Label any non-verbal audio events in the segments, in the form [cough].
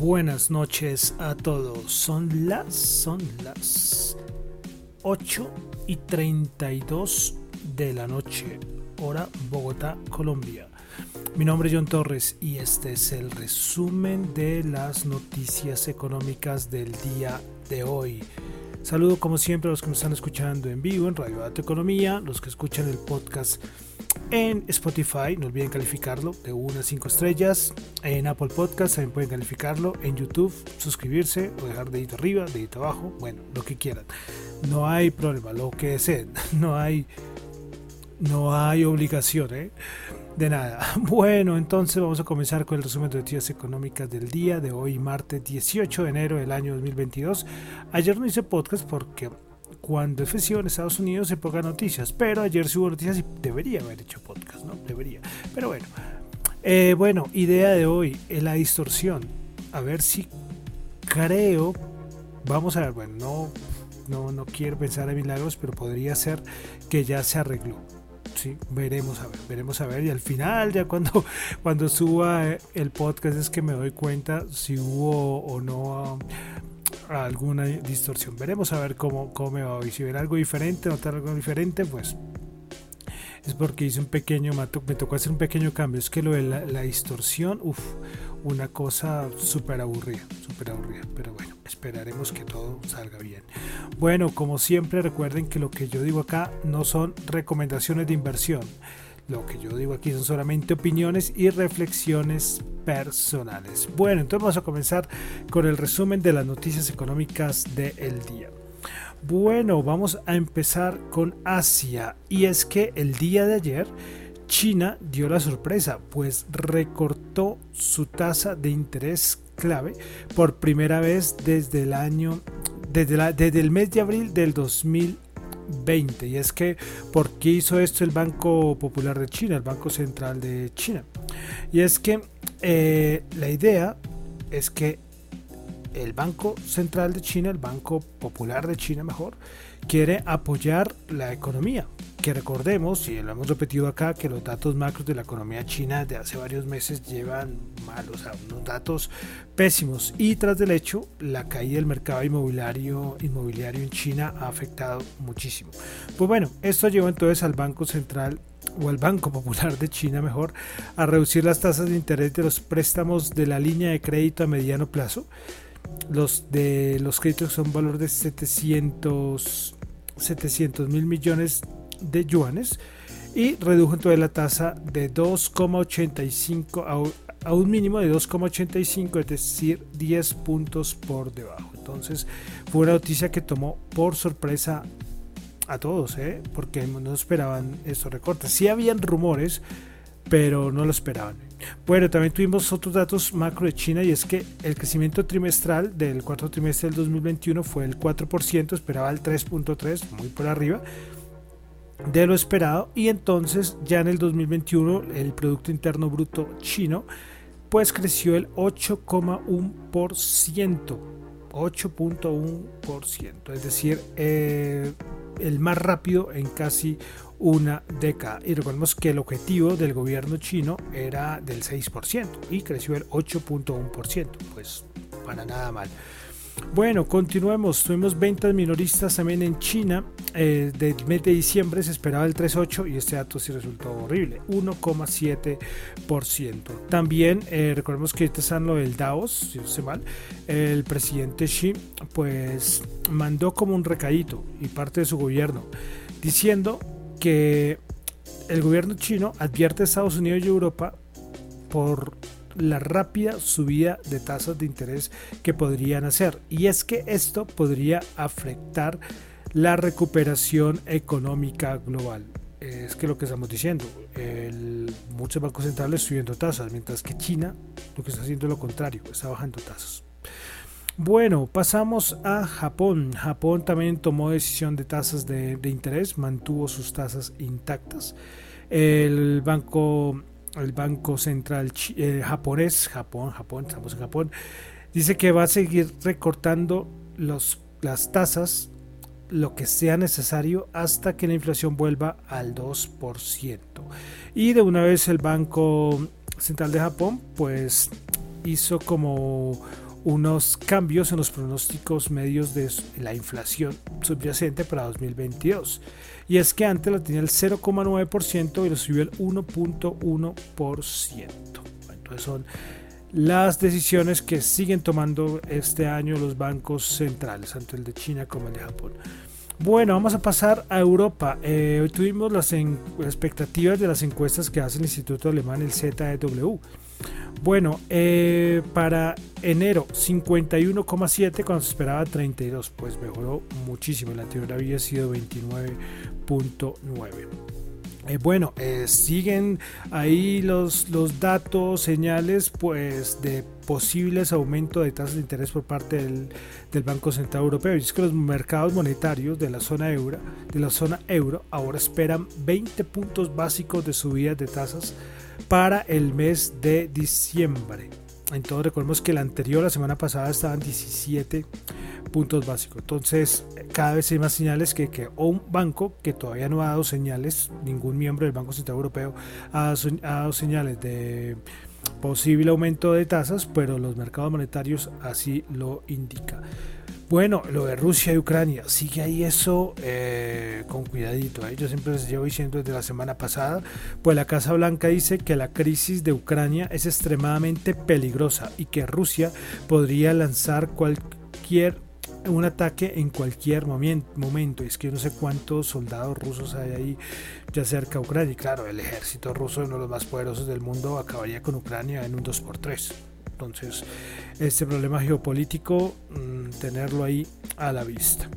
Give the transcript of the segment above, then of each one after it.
Buenas noches a todos. Son las, son las 8 y 32 de la noche, hora Bogotá, Colombia. Mi nombre es John Torres y este es el resumen de las noticias económicas del día de hoy. Saludo como siempre a los que me están escuchando en vivo en Radio Data Economía, los que escuchan el podcast en Spotify, no olviden calificarlo de 1 a 5 estrellas. En Apple Podcast también pueden calificarlo. En YouTube, suscribirse o dejar dedito arriba, dedito abajo. Bueno, lo que quieran. No hay problema, lo que deseen. [laughs] No hay, no hay obligación, ¿eh? De nada. [laughs] Bueno, entonces vamos a comenzar con el resumen de noticias económicas del día de hoy, martes 18 de enero del año 2022. Ayer no hice podcast porque cuando es festivo en Estados Unidos se pongan noticias, pero ayer sí hubo noticias y debería haber hecho podcast, ¿no? Debería. Pero bueno, eh, bueno, idea de hoy, eh, la distorsión. A ver si creo, vamos a ver, bueno, no, no, no quiero pensar en milagros, pero podría ser que ya se arregló. Sí, veremos a ver, veremos a ver. Y al final, ya cuando, cuando suba el podcast es que me doy cuenta si hubo o no alguna distorsión. Veremos a ver cómo, cómo me va hoy. Si ver algo diferente, notar algo diferente, pues es porque hice un pequeño, me tocó hacer un pequeño cambio. Es que lo de la, distorsión, uff, una cosa súper aburrida, súper aburrida. Pero bueno, esperaremos que todo salga bien. Bueno, como siempre, recuerden que lo que yo digo acá no son recomendaciones de inversión. Lo que yo digo aquí son solamente opiniones y reflexiones personales. Bueno, entonces vamos a comenzar con el resumen de las noticias económicas del día. Bueno, vamos a empezar con Asia. Y es que el día de ayer China dio la sorpresa, pues recortó su tasa de interés clave por primera vez desde el año, desde, desde el mes de abril del 2020 20. Y es que, ¿por qué hizo esto el Banco Popular de China, el Banco Central de China? Y es que eh, la idea es que el Banco Central de China, el Banco Popular de China mejor, quiere apoyar la economía. Que recordemos, y lo hemos repetido acá, que los datos macros de la economía china de hace varios meses llevan malos, unos datos pésimos. Y tras del hecho, la caída del mercado inmobiliario, inmobiliario en China ha afectado muchísimo. Pues bueno, esto llevó entonces al Banco Central o al Banco Popular de China mejor a reducir las tasas de interés de los préstamos de la línea de crédito a mediano plazo los de los créditos son valor de 700 mil millones de yuanes y redujo entonces la tasa de 2,85 a, a, un mínimo de 2,85 es decir 10 puntos por debajo. Entonces fue una noticia que tomó por sorpresa a todos ¿eh? porque no esperaban estos recortes. Sí habían rumores pero no lo esperaban bueno, también tuvimos otros datos macro de China y es que el crecimiento trimestral del cuarto trimestre del 2021 fue el 4%, esperaba el 3.3, muy por arriba de lo esperado y entonces ya en el 2021 el Producto Interno Bruto chino pues creció el 8,1%. 8.1%, es decir, eh, el más rápido en casi una década. Y recordemos que el objetivo del gobierno chino era del 6% y creció el 8.1%, pues para nada mal. Bueno, continuemos. Tuvimos ventas minoristas también en China. Eh, del mes de diciembre se esperaba el 3,8 y este dato sí resultó horrible, 1,7%. También eh, recordemos que este es lo del Davos, si no sé mal, el presidente Xi pues mandó como un recadito y parte de su gobierno diciendo que el gobierno chino advierte a Estados Unidos y Europa por la rápida subida de tasas de interés que podrían hacer. Y es que esto podría afectar la recuperación económica global. Es que lo que estamos diciendo, muchos bancos centrales subiendo tasas, mientras que China lo que está haciendo es lo contrario, está bajando tasas. Bueno, pasamos a Japón. Japón también tomó decisión de tasas de, interés, mantuvo sus tasas intactas. El banco el Banco Central eh, japonés, Japón, Japón, estamos en Japón, dice que va a seguir recortando los, las tasas lo que sea necesario hasta que la inflación vuelva al 2%. Y de una vez el Banco Central de Japón pues hizo como unos cambios en los pronósticos medios de la inflación subyacente para 2022. Y es que antes la tenía el 0,9% y lo subió el 1.1%. Entonces son las decisiones que siguen tomando este año los bancos centrales, tanto el de China como el de Japón. Bueno, vamos a pasar a Europa. Eh, hoy tuvimos las expectativas de las encuestas que hace el Instituto Alemán, el ZEW. Bueno, eh, para enero 51,7 cuando se esperaba 32, pues mejoró muchísimo. El anterior había sido 29.9. Eh, bueno, eh, siguen ahí los, los datos, señales pues de posibles aumentos de tasas de interés por parte del, del, Banco Central Europeo. Y es que los mercados monetarios de la zona euro, de la zona euro ahora esperan 20 puntos básicos de subidas de tasas para el mes de diciembre. Entonces recordemos que el anterior, la semana pasada, estaban 17 puntos básicos. Entonces cada vez hay más señales que, que un banco que todavía no ha dado señales, ningún miembro del Banco Central Europeo ha dado señales de posible aumento de tasas, pero los mercados monetarios así lo indican. Bueno, lo de Rusia y Ucrania, sigue ahí eso eh, con cuidadito. ¿eh? Yo siempre les llevo diciendo desde la semana pasada, pues la Casa Blanca dice que la crisis de Ucrania es extremadamente peligrosa y que Rusia podría lanzar cualquier un ataque en cualquier momento. Es que yo no sé cuántos soldados rusos hay ahí ya cerca de Ucrania. Y claro, el ejército ruso, uno de los más poderosos del mundo, acabaría con Ucrania en un 2x3. Entonces, este problema geopolítico, mm, tenerlo ahí a la vista.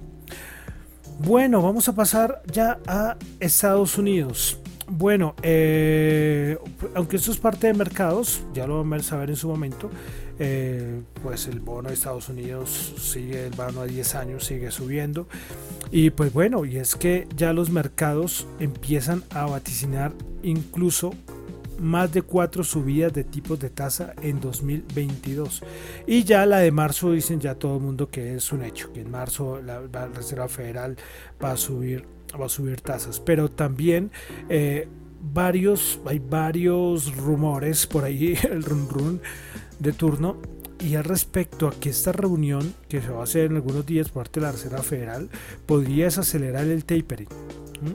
Bueno, vamos a pasar ya a Estados Unidos. Bueno, eh, aunque esto es parte de mercados, ya lo vamos a saber en su momento, eh, pues el bono de Estados Unidos sigue, el bono a 10 años sigue subiendo. Y pues bueno, y es que ya los mercados empiezan a vaticinar incluso más de cuatro subidas de tipos de tasa en 2022. Y ya la de marzo dicen ya todo el mundo que es un hecho, que en marzo la, Reserva Federal va a subir, va a subir tasas. Pero también eh, varios, hay varios rumores por ahí, [laughs] el run run de turno. Y al respecto a que esta reunión, que se va a hacer en algunos días por parte de la Reserva Federal, podría desacelerar el tapering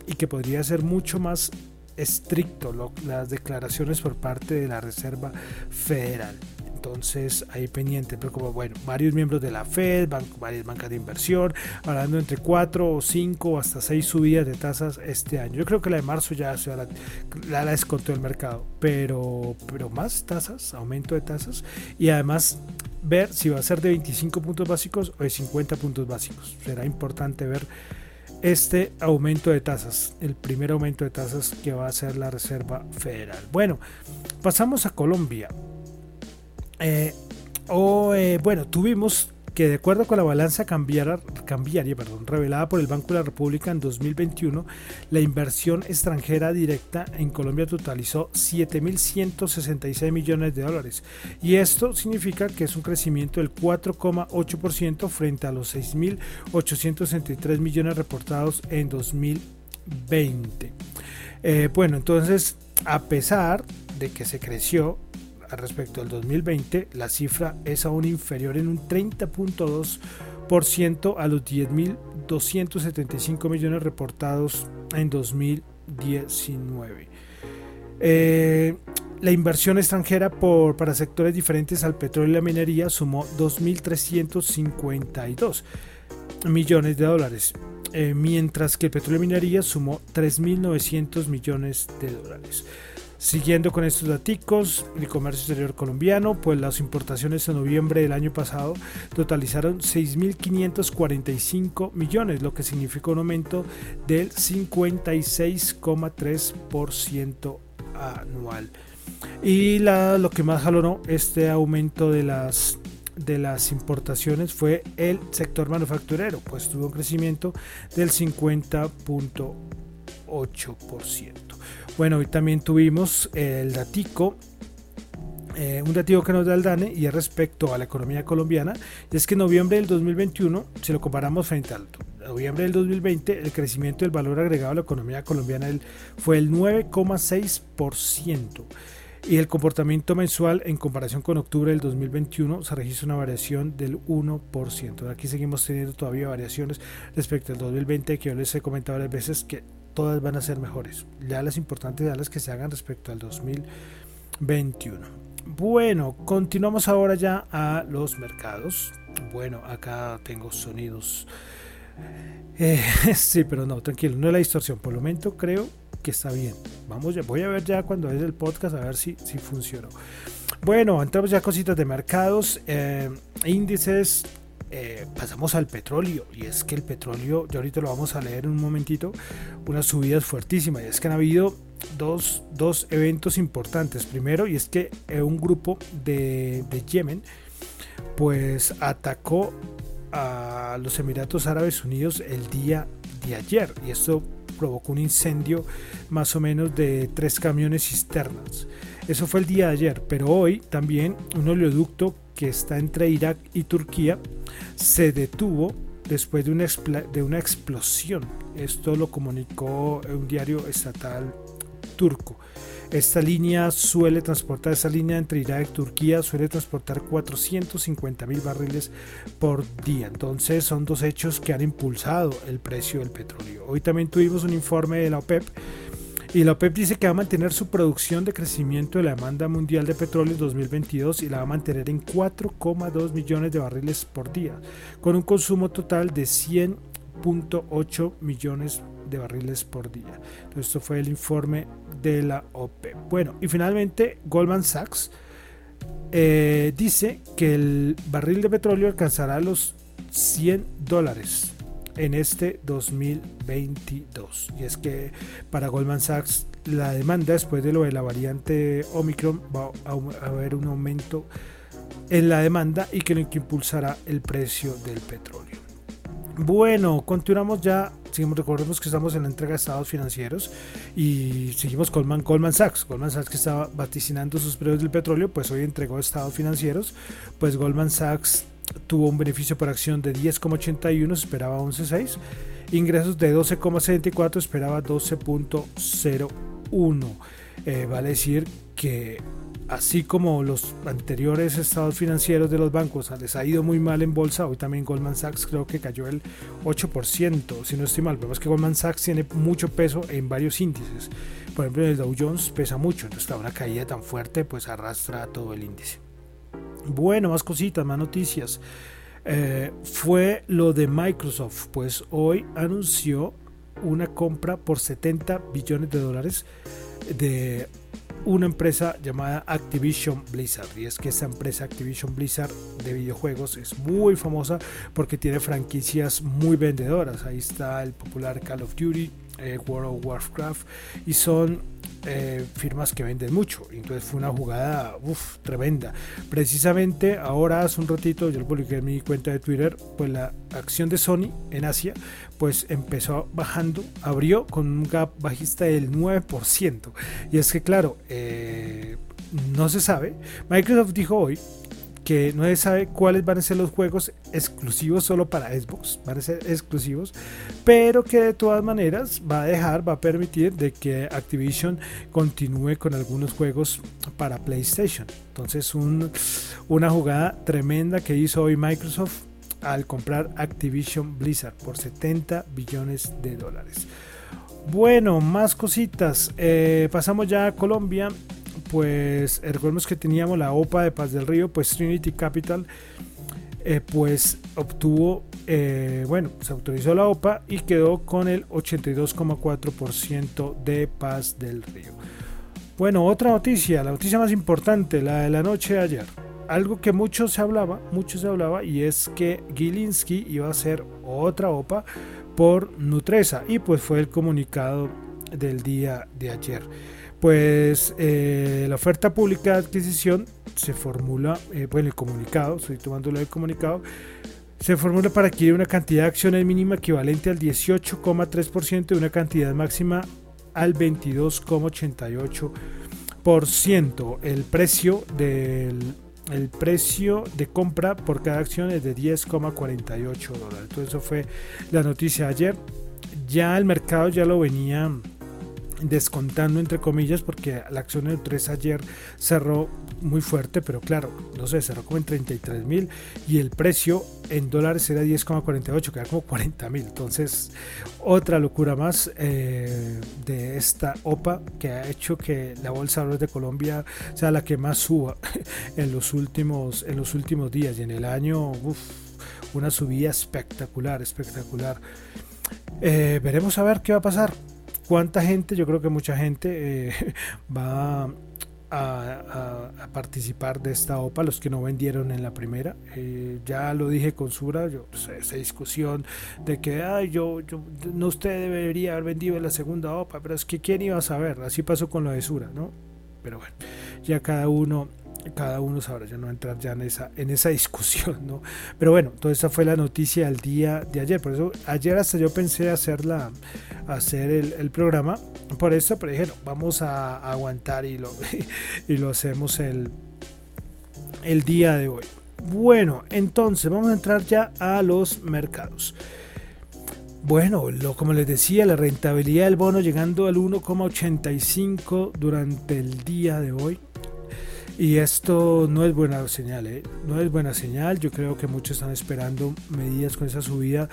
y que podría ser mucho más estricto las declaraciones por parte de la Reserva Federal. Entonces ahí pendiente, pero como bueno, varios miembros de la Fed, varias bancas de inversión, hablando entre 4 o 5 o hasta 6 subidas de tasas este año. Yo creo que la de marzo ya se la, la, el mercado, pero, pero más tasas, aumento de tasas y además ver si va a ser de 25 puntos básicos o de 50 puntos básicos. Será importante ver este aumento de tasas, el primer aumento de tasas que va a hacer la Reserva Federal. Bueno, pasamos a Colombia. O, eh, bueno, tuvimos que de acuerdo con la balanza cambiaria, revelada por el Banco de la República en 2021, la inversión extranjera directa en Colombia totalizó 7.166 millones de dólares. Y esto significa que es un crecimiento del 4,8% frente a los 6.863 millones reportados en 2020. Eh, bueno, entonces, a pesar de que se creció respecto al 2020, la cifra es aún inferior en un 30.2% a los 10.275 millones reportados en 2019. Eh, la inversión extranjera por, para sectores diferentes al petróleo y la minería sumó 2.352 millones de dólares, eh, mientras que el petróleo y minería sumó 3.900 millones de dólares. Siguiendo con estos datos, el comercio exterior colombiano, pues las importaciones en noviembre del año pasado totalizaron 6.545 millones, lo que significó un aumento del 56,3% anual. Y lo que más jalonó este aumento de las de las importaciones fue el sector manufacturero, pues tuvo un crecimiento del 50.8%. Bueno, hoy también tuvimos el datico eh, un datico que nos da el DANE y es respecto a la economía colombiana, es que en noviembre del 2021, si lo comparamos frente al noviembre del 2020, el crecimiento del valor agregado a la economía colombiana fue el 9,6% y el comportamiento mensual en comparación con octubre del 2021 se registra una variación del 1%. Aquí seguimos teniendo todavía variaciones respecto al 2020 que yo les he comentado varias veces que todas van a ser mejores. Ya las importantes ya las que se hagan respecto al 2021. Bueno, continuamos ahora ya a los mercados. Bueno, acá tengo sonidos. Eh, [laughs] sí, pero no, tranquilo, no es la distorsión. Por el momento creo que está bien. Vamos, ya, voy a ver ya cuando es el podcast a ver si, si funcionó. Bueno, entramos ya a cositas de mercados, eh, índices. Eh, pasamos al petróleo y es que el petróleo, ya ahorita lo vamos a leer en un momentito, unas subidas fuertísimas. Y es que han habido dos, dos eventos importantes. Primero, y es que eh, un grupo de, de Yemen pues atacó a los Emiratos Árabes Unidos el día de ayer y esto provocó un incendio más o menos de tres camiones cisternas. Eso fue el día de ayer, pero hoy también un oleoducto que está entre Irak y Turquía se detuvo después de una, de una explosión. Esto lo comunicó un diario estatal turco. Esta línea suele transportar, esa línea entre Irak y Turquía suele transportar 450 mil barriles por día. Entonces son dos hechos que han impulsado el precio del petróleo. Hoy también tuvimos un informe de la OPEP y la OPEP dice que va a mantener su producción de crecimiento de la demanda mundial de petróleo en 2022 y la va a mantener en 4,2 millones de barriles por día, con un consumo total de 100.8 millones de barriles por día. esto fue el informe de la OPEP. Bueno, y finalmente Goldman Sachs eh, dice que el barril de petróleo alcanzará los 100 dólares en este 2022. Y es que para Goldman Sachs la demanda después de lo de la variante Omicron va a haber un aumento en la demanda y que lo que impulsará el precio del petróleo. Bueno, continuamos ya. Seguimos, recordemos que estamos en la entrega de estados financieros y seguimos con Goldman Sachs. Goldman Sachs que estaba vaticinando sus precios del petróleo, pues hoy entregó estados financieros. Pues Goldman Sachs tuvo un beneficio por acción de 10,81, esperaba 11,6. Ingresos de 12,74, esperaba 12,01. Eh, vale decir que así como los anteriores estados financieros de los bancos les ha ido muy mal en bolsa, hoy también Goldman Sachs creo que cayó el 8%, si no estoy mal. Vemos que Goldman Sachs tiene mucho peso en varios índices. Por ejemplo, el Dow Jones pesa mucho, entonces una caída tan fuerte pues arrastra todo el índice. Bueno, más cositas, más noticias. Eh, fue lo de Microsoft, pues hoy anunció una compra por 70 billones de dólares de una empresa llamada Activision Blizzard. Y es que esta empresa Activision Blizzard de videojuegos es muy famosa porque tiene franquicias muy vendedoras. Ahí está el popular Call of Duty, eh, World of Warcraft y son eh, firmas que venden mucho. Entonces fue una jugada tremenda. Precisamente ahora hace un ratito, yo lo publiqué en mi cuenta de Twitter, pues la acción de Sony en Asia pues empezó bajando, abrió con un gap bajista del 9%. Y es que claro, eh, no se sabe. Microsoft dijo hoy que no se sabe cuáles van a ser los juegos exclusivos solo para Xbox, van a ser exclusivos, pero que de todas maneras va a dejar, va a permitir de que Activision continúe con algunos juegos para PlayStation. Entonces una jugada tremenda que hizo hoy Microsoft al comprar Activision Blizzard por 70 billones de dólares. Bueno, más cositas. Eh, pasamos ya a Colombia. Pues eh, recordemos que teníamos la OPA de Paz del Río, pues Trinity Capital, eh, pues obtuvo, bueno, se autorizó la OPA y quedó con el 82,4% de Paz del Río. Bueno, otra noticia, la noticia más importante, la de la noche de ayer. Algo que mucho se hablaba, mucho se hablaba, y es que Gilinski iba a hacer otra OPA por Nutresa y pues fue el comunicado del día de ayer. Pues eh, la oferta pública de adquisición se formula, eh, bueno, el comunicado, estoy tomándolo de comunicado, se formula para adquirir una cantidad de acciones mínima equivalente al 18,3% y una cantidad máxima al 22,88%. El precio del el precio de compra por cada acción es de 10,48 dólares. Entonces eso fue la noticia ayer. Ya el mercado ya lo venía descontando entre comillas porque la acción de 3 ayer cerró muy fuerte pero claro no sé cerró como en 33 mil y el precio en dólares era 10,48 que era como 40 mil. Entonces otra locura más eh, de esta OPA que ha hecho que la bolsa de Colombia sea la que más suba [laughs] en los últimos en los últimos días y en el año una subida espectacular espectacular. Eh, veremos a ver qué va a pasar ¿Cuánta gente? Yo creo que mucha gente eh, [laughs] va a, participar de esta OPA, los que no vendieron en la primera. Eh, ya lo dije con Sura, yo, esa discusión de que Ay, yo, yo, no usted debería haber vendido en la segunda OPA, pero es que quién iba a saber, así pasó con lo de Sura, ¿no? Pero bueno, ya cada uno cada uno sabrá, ya no entrar ya en esa, en esa [laughs] discusión, ¿no? Pero bueno, toda esa fue la noticia del día de ayer. Por eso ayer hasta yo pensé hacer, hacer el, programa. Por eso, pero dije, vamos a, aguantar y lo, [laughs] y lo hacemos el, el día de hoy. Bueno, entonces vamos a entrar ya a los mercados. Bueno, lo, como les decía, la rentabilidad del bono llegando al 1,85 durante el día de hoy. Y esto no es buena señal, ¿eh? no es buena señal. Yo creo que muchos están esperando medidas con esa subida,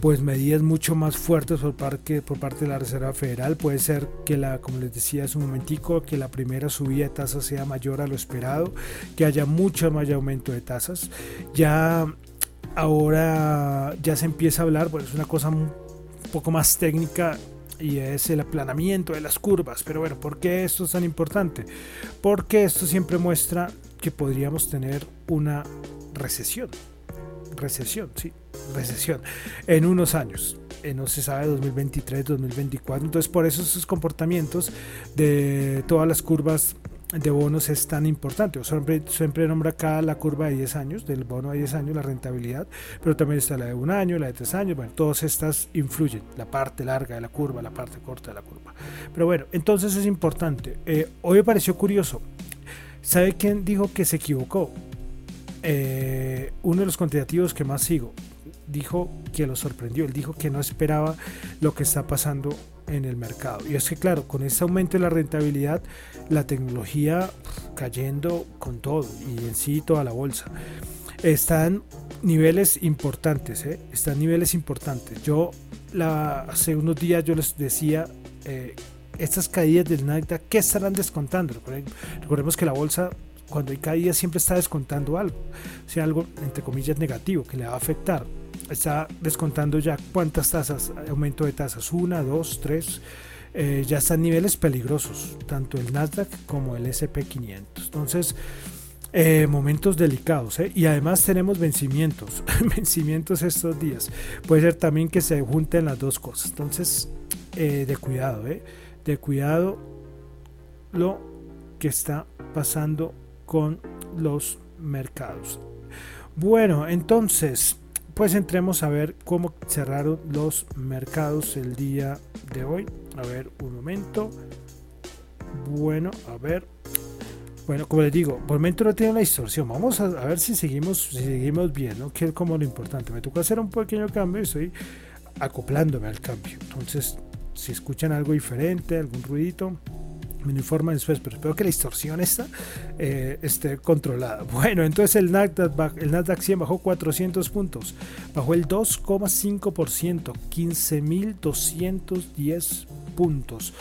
pues medidas mucho más fuertes por parte, por parte de la Reserva Federal. Puede ser que la, como les decía hace un momentico, que la primera subida de tasas sea mayor a lo esperado, que haya mucho más aumento de tasas. Ya ahora ya se empieza a hablar, pues es una cosa un poco más técnica y es el aplanamiento de las curvas. Pero bueno, ¿por qué esto es tan importante? Porque esto siempre muestra que podríamos tener una recesión. Recesión, sí, recesión en unos años. Eh, no se sabe 2023, 2024. Entonces, por eso esos comportamientos de todas las curvas de bonos es tan importante. Yo siempre, siempre nombra acá la curva de 10 años, del bono de 10 años, la rentabilidad, pero también está la de un año, la de tres años, bueno, todas estas influyen, la parte larga de la curva, la parte corta de la curva. Pero bueno, entonces es importante. Eh, hoy me pareció curioso, ¿sabe quién dijo que se equivocó? Eh, uno de los cuantitativos que más sigo dijo que lo sorprendió, él dijo que no esperaba lo que está pasando en el mercado. Y es que claro, con ese aumento de la rentabilidad, la tecnología cayendo con todo y en sí toda la bolsa. Están niveles importantes, ¿eh? están niveles importantes. Yo la, hace unos días yo les decía, eh, estas caídas del Nasdaq, ¿qué estarán descontando? Recordemos que la bolsa cuando hay caídas siempre está descontando algo, o sea, algo entre comillas negativo que le va a afectar. Está descontando ya cuántas tasas, aumento de tasas, una, dos, tres, eh, ya están niveles peligrosos, tanto el Nasdaq como el SP500. Entonces, eh, momentos delicados ¿eh? y además tenemos vencimientos, [laughs] vencimientos estos días. Puede ser también que se junten las dos cosas. Entonces, de cuidado, de cuidado lo que está pasando con los mercados. Bueno, entonces, pues entremos a ver cómo cerraron los mercados el día de hoy. A ver, un momento. Bueno, a ver. Bueno, como les digo, por momento no tiene una distorsión. Vamos a, ver si seguimos, si seguimos bien, ¿no? Que es como lo importante. Me tocó hacer un pequeño cambio y estoy acoplándome al cambio. Entonces, si escuchan algo diferente, algún ruidito, me informan después, pero espero que la distorsión esta eh, esté controlada. [laughs] Bueno, entonces el Nasdaq, el Nasdaq 100 bajó 400 puntos, bajó el 2,5%, 15.210 puntos.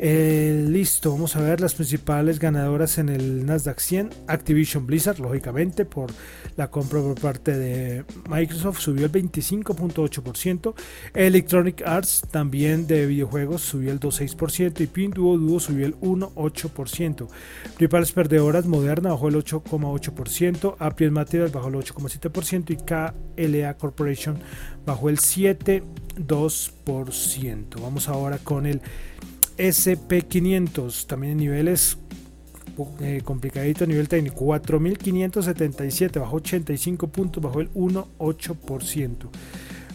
Eh, listo, vamos a ver las principales ganadoras en el Nasdaq 100. Activision Blizzard, lógicamente, por la compra por parte de Microsoft, subió el 25.8%. Electronic Arts, también de videojuegos, subió el 2.6%. Y Pinduoduo subió el 1.8%. Principales perdedoras, Moderna bajó el 8.8%. Appian Materials bajó el 8.7%. Y KLA Corporation bajó el 7.2%. Vamos ahora con el SP500, también en niveles eh, complicadito nivel técnico, 4.577, bajó 85 puntos, bajó el 1,8%.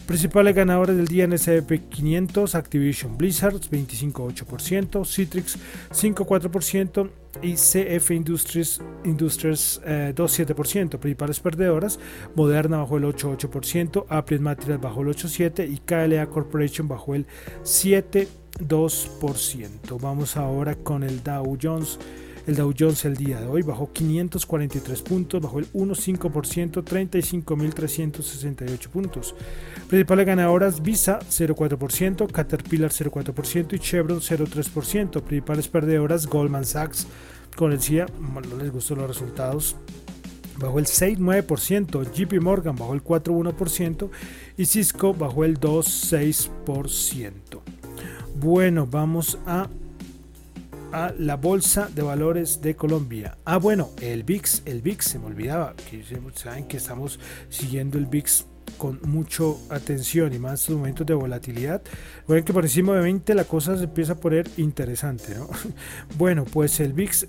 Principales ganadores del día en SP500, Activision Blizzard 25,8%, Citrix 5,4% y CF Industries, Industries 2,7%. Eh, Principales perdedoras, Moderna bajó el 8,8%, Apple Materials bajó el 8,7% y KLA Corporation bajó el 7%. 2%. Vamos ahora con el Dow Jones. El Dow Jones el día de hoy bajó 543 puntos, bajó el 1,5%, 35.368 puntos. Principales ganadoras Visa 0,4%, Caterpillar 0,4% y Chevron 0,3%. Principales perdedoras Goldman Sachs, con el CIA, no les gustó los resultados, bajó el 6,9%, JP Morgan bajó el 4,1% y Cisco bajó el 2,6%. Bueno, vamos a, a la Bolsa de Valores de Colombia. Ah, bueno, el VIX, el VIX, se me olvidaba, que saben que estamos siguiendo el VIX con mucha atención y más estos momentos de volatilidad. Ven que por encima de 20 la cosa se empieza a poner interesante. ¿no? [laughs] Bueno, pues el VIX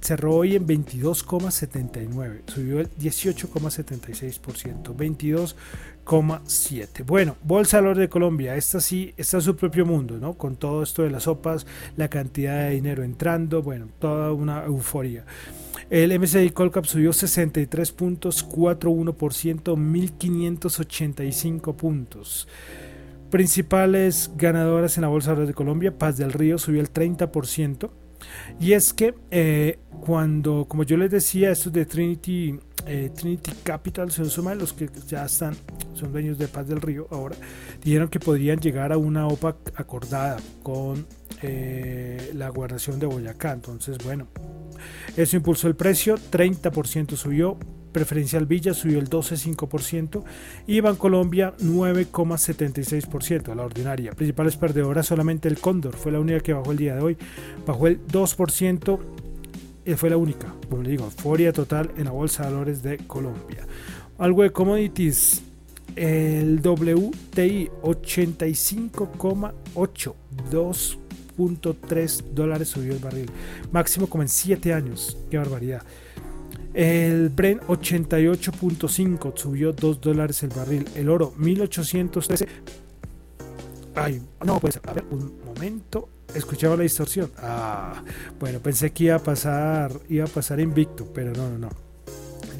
cerró hoy en 22,79, subió el 18,76%, 22 7. Bueno, Bolsa de Valores de Colombia, esta sí está su propio mundo, ¿no? Con todo esto de las sopas, la cantidad de dinero entrando, bueno, toda una euforia. El MSCI Colcap subió 63 puntos, 4,1%, 1585 puntos. Principales ganadoras en la Bolsa de Colombia, Paz del Río subió el 30%. Y es que eh, cuando, como yo les decía, estos de Trinity, eh, Trinity Capital, se suman los que ya están, son dueños de Paz del Río ahora, dijeron que podrían llegar a una OPA acordada con eh, la gobernación de Boyacá. Entonces, bueno, eso impulsó el precio, 30% subió, Preferencial Villa subió el 12,5% y Bancolombia 9,76% a la ordinaria. Principales perdedoras solamente el Cóndor fue la única que bajó el día de hoy, bajó el 2%, y fue la única, como le digo, euforia total en la bolsa de valores de Colombia. Algo de commodities, el WTI 85,8, 2.3 dólares subió el barril, máximo como en 7 años, qué barbaridad. El Brent 88.5 subió 2 dólares el barril. El oro 1813. Ay, no, pues a ver, un momento. Escuchaba la distorsión. Ah, bueno, pensé que iba a pasar, iba a pasar invicto, pero no, no, no.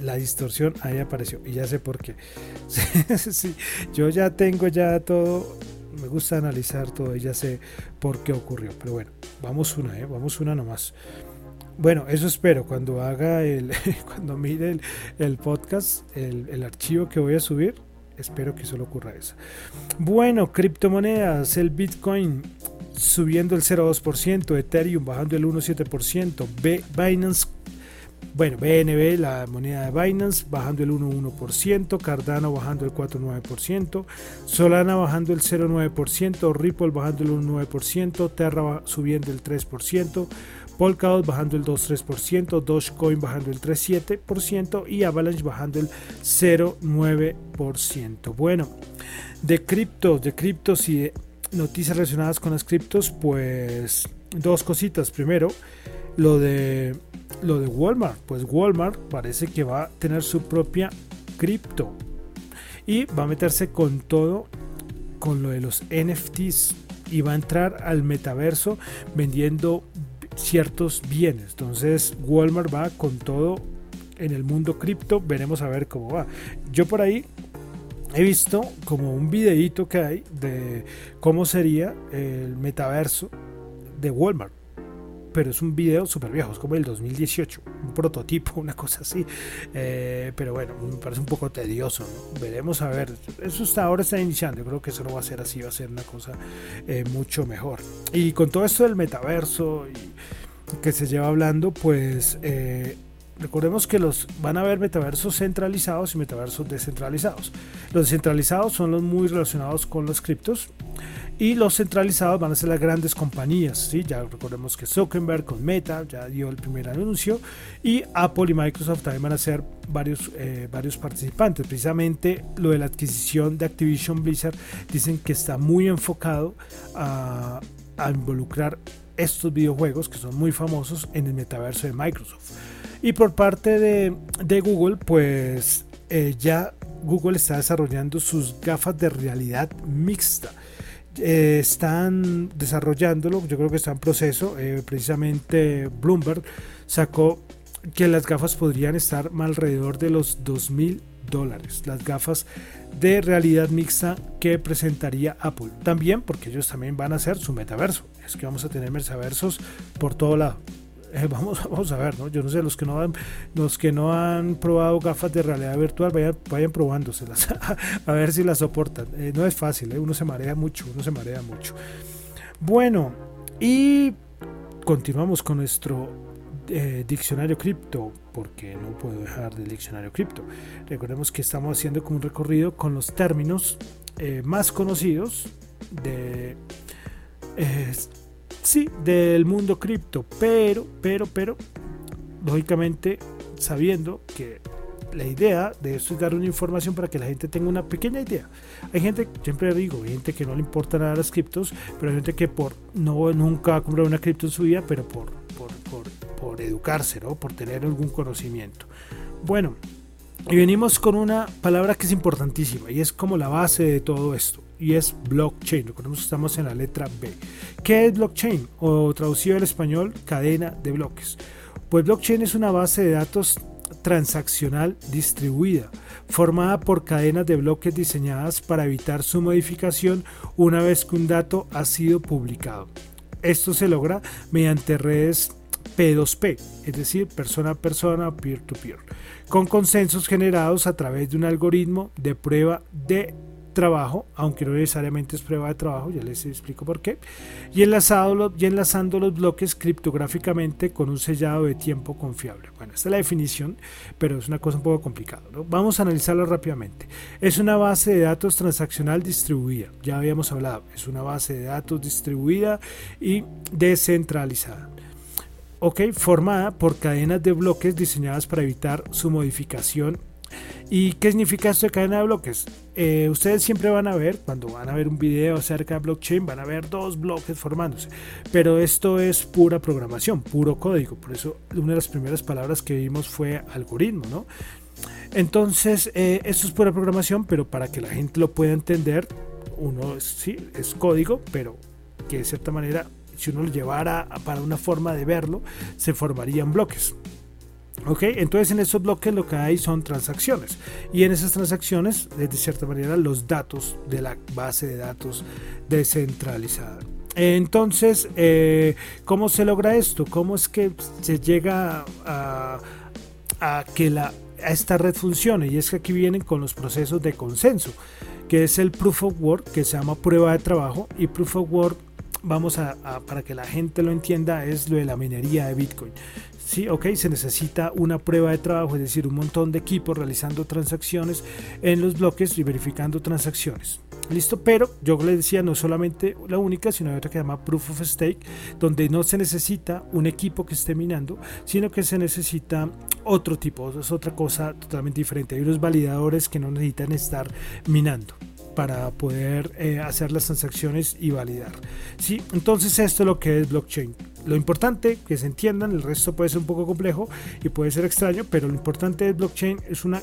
La distorsión ahí apareció y ya sé por qué. [laughs] sí, yo ya tengo ya todo, me gusta analizar todo y ya sé por qué ocurrió. Pero bueno, vamos una, ¿eh? vamos una nomás. Bueno, eso espero cuando haga el, [laughs] cuando mire el, podcast, el, archivo que voy a subir. Espero que solo ocurra eso. Bueno, criptomonedas, el Bitcoin subiendo el 0,2%, Ethereum bajando el 1,7%, Binance, bueno, BNB, la moneda de Binance, bajando el 1,1%, Cardano bajando el 4,9%, Solana bajando el 0,9%, Ripple bajando el 1,9%, Terra subiendo el 3%, Polkadot bajando el 2,3%, Dogecoin bajando el 3,7% y Avalanche bajando el 0,9%. Bueno, de criptos, de criptos y noticias relacionadas con las criptos, pues dos cositas. Primero, lo de lo de Walmart, pues Walmart parece que va a tener su propia cripto y va a meterse con todo con lo de los NFTs y va a entrar al metaverso vendiendo ciertos bienes. Entonces Walmart va con todo en el mundo cripto, veremos a ver cómo va. Yo por ahí he visto como un videíto que hay de cómo sería el metaverso de Walmart. Pero es un video súper viejo, es como el 2018, un prototipo, una cosa así. Eh, pero bueno, me parece un poco tedioso. Veremos a ver. Eso hasta ahora está iniciando. Yo creo que eso no va a ser así, va a ser una cosa eh, mucho mejor. Y con todo esto del metaverso y que se lleva hablando, pues eh, Recordemos que los van a haber metaversos centralizados y metaversos descentralizados. Los descentralizados son los muy relacionados con los criptos y los centralizados van a ser las grandes compañías. ¿sí? Ya recordemos que Zuckerberg con Meta ya dio el primer anuncio y Apple y Microsoft también van a ser varios, eh, varios participantes. Precisamente lo de la adquisición de Activision Blizzard dicen que está muy enfocado a, involucrar estos videojuegos que son muy famosos en el metaverso de Microsoft. Y por parte de, Google, pues eh, ya Google está desarrollando sus gafas de realidad mixta. Eh, están desarrollándolo, yo creo que está en proceso. Eh, precisamente Bloomberg sacó que las gafas podrían estar alrededor de los 2.000 dólares. Las gafas de realidad mixta que presentaría Apple. También porque ellos también van a hacer su metaverso. Es que vamos a tener metaversos por todo lado. Eh, vamos, [laughs] vamos a ver, ¿no? Yo no sé, los que no han, los que no han probado gafas de realidad virtual, vayan, vayan probándoselas, [laughs] a ver si las soportan. Eh, no es fácil, ¿eh? uno se marea mucho, uno se marea mucho. Bueno, y continuamos con nuestro diccionario cripto, porque no puedo dejar del diccionario cripto. Recordemos que estamos haciendo como un recorrido con los términos más conocidos de sí, del mundo cripto, pero, pero, pero, lógicamente sabiendo que la idea de esto es dar una información para que la gente tenga una pequeña idea. Hay gente, siempre digo, hay gente que no le importa nada las criptos, pero hay gente que por no nunca ha comprado una cripto en su vida, pero por, por, por, por educarse, ¿no? por tener algún conocimiento. Bueno, y venimos con una palabra que es importantísima y es como la base de todo esto y es blockchain. Recordemos que estamos en la letra B. ¿Qué es blockchain? O traducido al español, cadena de bloques. Pues blockchain es una base de datos transaccional distribuida, formada por cadenas de bloques diseñadas para evitar su modificación una vez que un dato ha sido publicado. Esto se logra mediante redes P2P, es decir, persona a persona, peer to peer, con consensos generados a través de un algoritmo de prueba de trabajo, aunque no necesariamente es prueba de trabajo, ya les explico por qué, y, enlazado, y enlazando los bloques criptográficamente con un sellado de tiempo confiable. Bueno, esta es la definición, pero es una cosa un poco complicada. Vamos a analizarlo rápidamente. Es una base de datos transaccional distribuida, ya habíamos hablado, es una base de datos distribuida y descentralizada. Ok, formada por cadenas de bloques diseñadas para evitar su modificación ¿Y qué significa esto de cadena de bloques? Eh, ustedes siempre van a ver, cuando van a ver un video acerca de blockchain, van a ver dos bloques formándose. Pero esto es pura programación, puro código. Por eso una de las primeras palabras que vimos fue algoritmo, ¿no? Entonces, eh, esto es pura programación, pero para que la gente lo pueda entender, uno sí es código, pero que de cierta manera, si uno lo llevara para una forma de verlo, se formarían bloques. ¿Ok? Entonces en esos bloques lo que hay son transacciones y en esas transacciones, de cierta manera, los datos de la base de datos descentralizada. Entonces, eh, ¿cómo se logra esto? ¿Cómo es que se llega a, que la, a esta red funcione? Y es que aquí vienen con los procesos de consenso, que es el proof of work, que se llama prueba de trabajo, y proof of work vamos a, para que la gente lo entienda, es lo de la minería de Bitcoin. Sí, ok, se necesita una prueba de trabajo, es decir, un montón de equipos realizando transacciones en los bloques y verificando transacciones. Listo, pero yo le decía, no solamente la única, sino hay otra que se llama Proof of Stake, donde no se necesita un equipo que esté minando, sino que se necesita otro tipo, es otra cosa totalmente diferente. Hay unos validadores que no necesitan estar minando para poder eh, hacer las transacciones y validar. ¿sí? Entonces esto es lo que es blockchain. Lo importante que se entiendan, el resto puede ser un poco complejo y puede ser extraño, pero lo importante de blockchain es una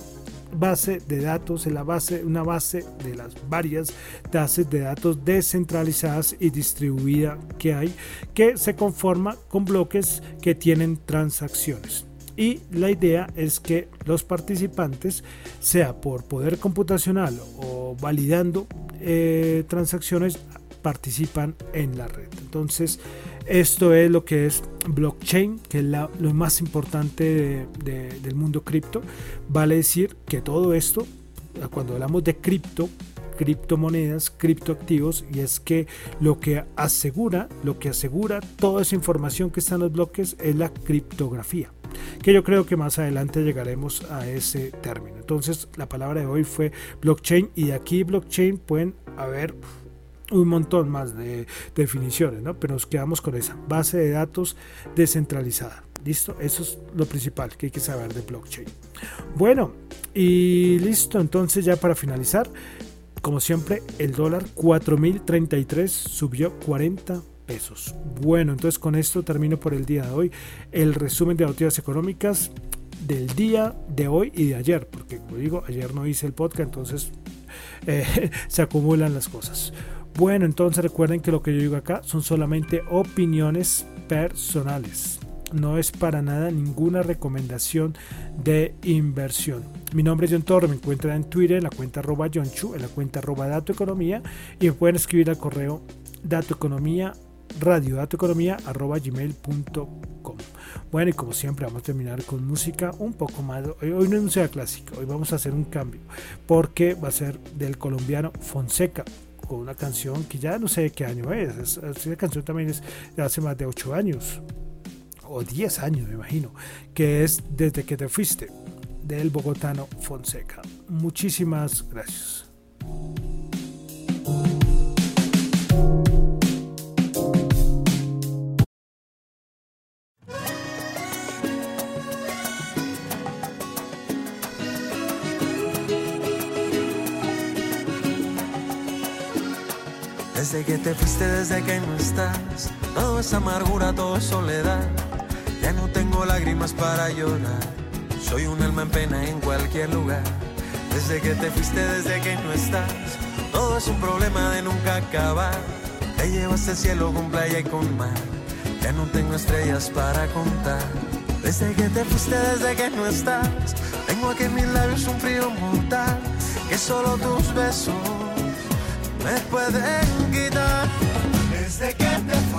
base de datos, la base, una base de las varias bases de datos descentralizadas y distribuida que hay, que se conforma con bloques que tienen transacciones. Y la idea es que los participantes, sea por poder computacional o validando eh, transacciones, participan en la red. Entonces, esto es lo que es blockchain, que es lo más importante del mundo cripto. Vale decir que todo esto, cuando hablamos de cripto, criptomonedas, criptoactivos, y es que lo que asegura, lo que asegura toda esa información que está en los bloques es la criptografía, que yo creo que más adelante llegaremos a ese término. Entonces, la palabra de hoy fue blockchain y de aquí blockchain pueden haber un montón más de definiciones, ¿no? Pero nos quedamos con esa base de datos descentralizada. ¿Listo? Eso es lo principal que hay que saber de blockchain. Bueno, y listo. Entonces ya para finalizar, como siempre, el dólar 4.033 subió 40 pesos. Bueno, entonces con esto termino por el día de hoy el resumen de noticias económicas del día de hoy y de ayer, porque como digo, ayer no hice el podcast, entonces [laughs] eh, se acumulan las cosas. Bueno, entonces recuerden que lo que yo digo acá son solamente opiniones personales. No es para nada ninguna recomendación de inversión. Mi nombre es John Torre, me encuentran en Twitter en la cuenta arroba Chu, en la cuenta arroba Dato Economía y me pueden escribir al correo datoeconomía radio arroba gmail.com. Bueno, y como siempre vamos a terminar con música un poco más. Hoy, hoy no es música clásica, hoy vamos a hacer un cambio porque va a ser del colombiano Fonseca con una canción que ya no sé de qué año es. Esa canción también es de hace más de 8 años, o 10 años, me imagino, que es Desde que te fuiste, del bogotano Fonseca. Muchísimas gracias. Desde que te fuiste, desde que no estás, todo es amargura, todo es soledad. Ya no tengo lágrimas para llorar, soy un alma en pena en cualquier lugar. Desde que te fuiste, desde que no estás, todo es un problema de nunca acabar. Te llevaste al cielo con playa y con mar, ya no tengo estrellas para contar. Desde que te fuiste, desde que no estás, tengo aquí en mis labios un frío mortal, que solo tus besos me pueden quitar. Desde que te